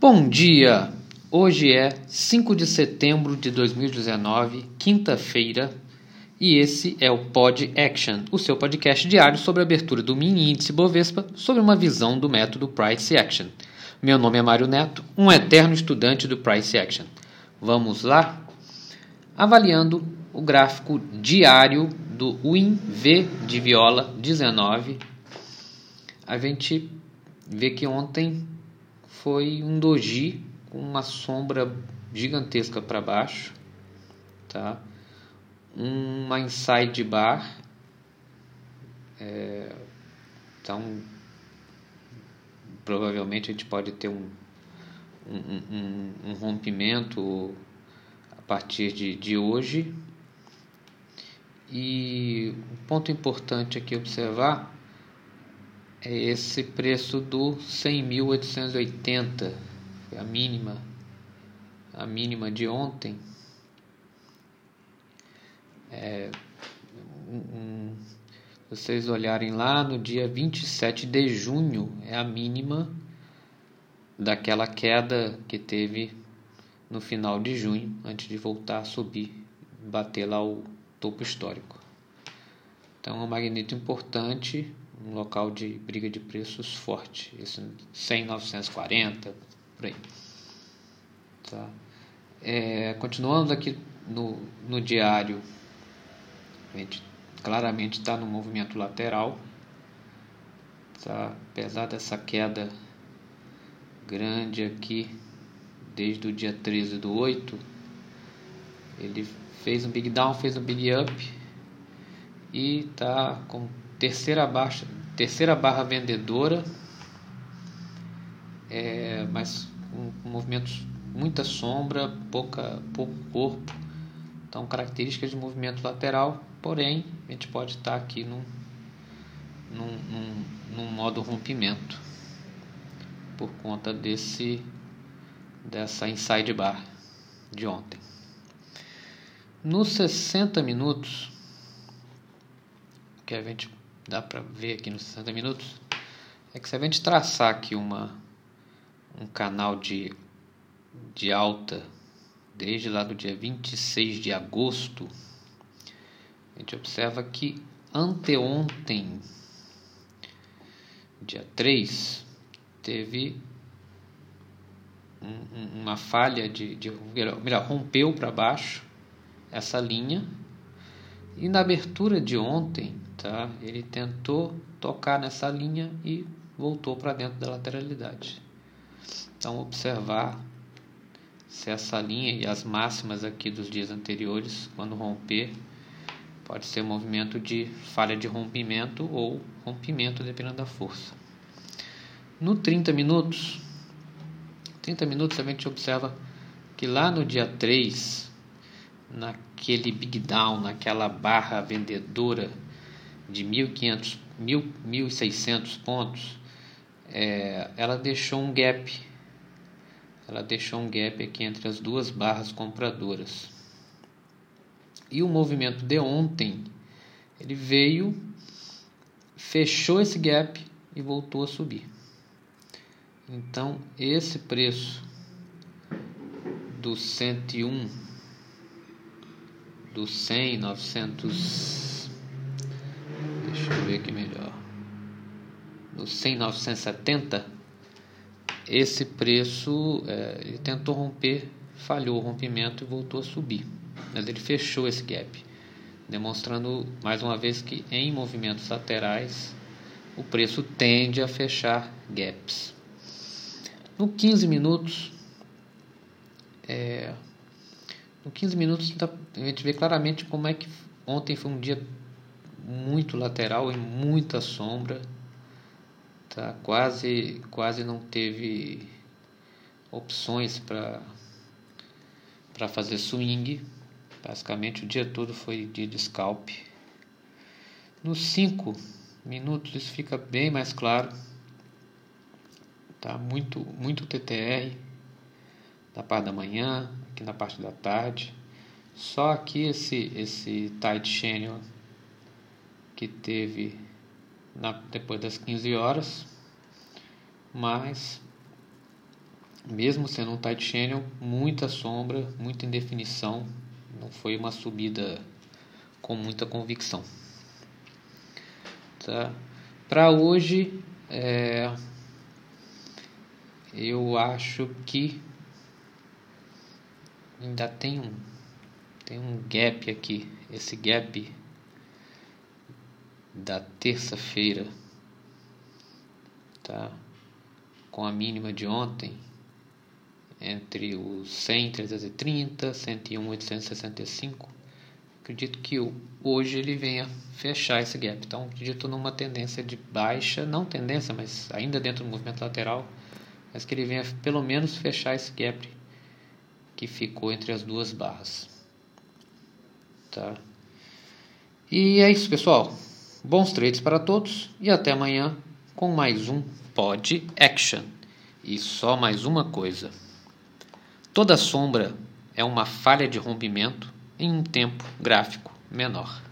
Bom dia! Hoje é 5 de setembro de 2019, quinta-feira, e esse é o Pod Action, o seu podcast diário sobre a abertura do mini índice Bovespa sobre uma visão do método Price Action. Meu nome é Mário Neto, um eterno estudante do Price Action. Vamos lá? Avaliando o gráfico diário do WinV de Viola 19, a gente vê que ontem foi um doji com uma sombra gigantesca para baixo, tá? Uma inside bar, é, então provavelmente a gente pode ter um, um, um, um rompimento a partir de, de hoje. E um ponto importante aqui observar é esse preço do 100.880, foi a mínima, a mínima de ontem. É, um, vocês olharem lá no dia 27 de junho, é a mínima daquela queda que teve no final de junho, antes de voltar a subir, bater lá o topo histórico. Então é um magneto importante um local de briga de preços forte, isso 100, 940, por aí. Tá? É, continuando aqui no, no diário, a gente claramente está no movimento lateral, tá? apesar dessa queda grande aqui, desde o dia 13 do 8, ele fez um big down, fez um big up e tá com terceira, baixa, terceira barra vendedora, é, mas com, movimentos, muita sombra, pouca, pouco corpo. Então, características de movimento lateral, porém, a gente pode estar aqui num, num, num, num modo rompimento por conta desse dessa inside bar de ontem. Nos 60 minutos, que a gente dá para ver aqui nos 60 minutos, é que se a gente traçar aqui uma, um canal de, de alta desde lá do dia 26 de agosto, a gente observa que anteontem, dia 3, teve um, uma falha de, de melhor, rompeu para baixo essa linha. E na abertura de ontem tá? Ele tentou tocar nessa linha e voltou para dentro da lateralidade. Então observar se essa linha e as máximas aqui dos dias anteriores, quando romper, pode ser movimento de falha de rompimento ou rompimento dependendo da força. No 30 minutos, 30 minutos a gente observa que lá no dia 3, naquele big down, naquela barra vendedora de 1.500, 1.600 pontos, é, ela deixou um gap. Ela deixou um gap aqui entre as duas barras compradoras. E o movimento de ontem, ele veio, fechou esse gap e voltou a subir. Então, esse preço do 101, do 100, 900 Deixa eu ver aqui melhor. No 100,970, esse preço é, ele tentou romper, falhou o rompimento e voltou a subir. Mas ele fechou esse gap, demonstrando mais uma vez que em movimentos laterais o preço tende a fechar gaps. No 15 minutos, é, no 15 minutos a gente vê claramente como é que ontem foi um dia muito lateral e muita sombra. Tá? Quase, quase não teve opções para para fazer swing. Basicamente o dia todo foi dia de scalp. Nos 5 minutos isso fica bem mais claro. Tá muito muito TTR na parte da manhã, aqui na parte da tarde. Só aqui esse esse tight channel que teve na, depois das 15 horas, mas mesmo sendo um tight channel, muita sombra, muita indefinição, não foi uma subida com muita convicção. Tá? Para hoje, é, eu acho que ainda tem um, tem um gap aqui, esse gap da terça-feira, tá? Com a mínima de ontem, entre os 100, 330, 101, 865. Acredito que hoje ele venha fechar esse gap. Então, acredito numa tendência de baixa, não tendência, mas ainda dentro do movimento lateral, mas que ele venha pelo menos fechar esse gap que ficou entre as duas barras. Tá? E é isso, pessoal. Bons trades para todos e até amanhã com mais um Pod Action. E só mais uma coisa. Toda sombra é uma falha de rompimento em um tempo gráfico menor.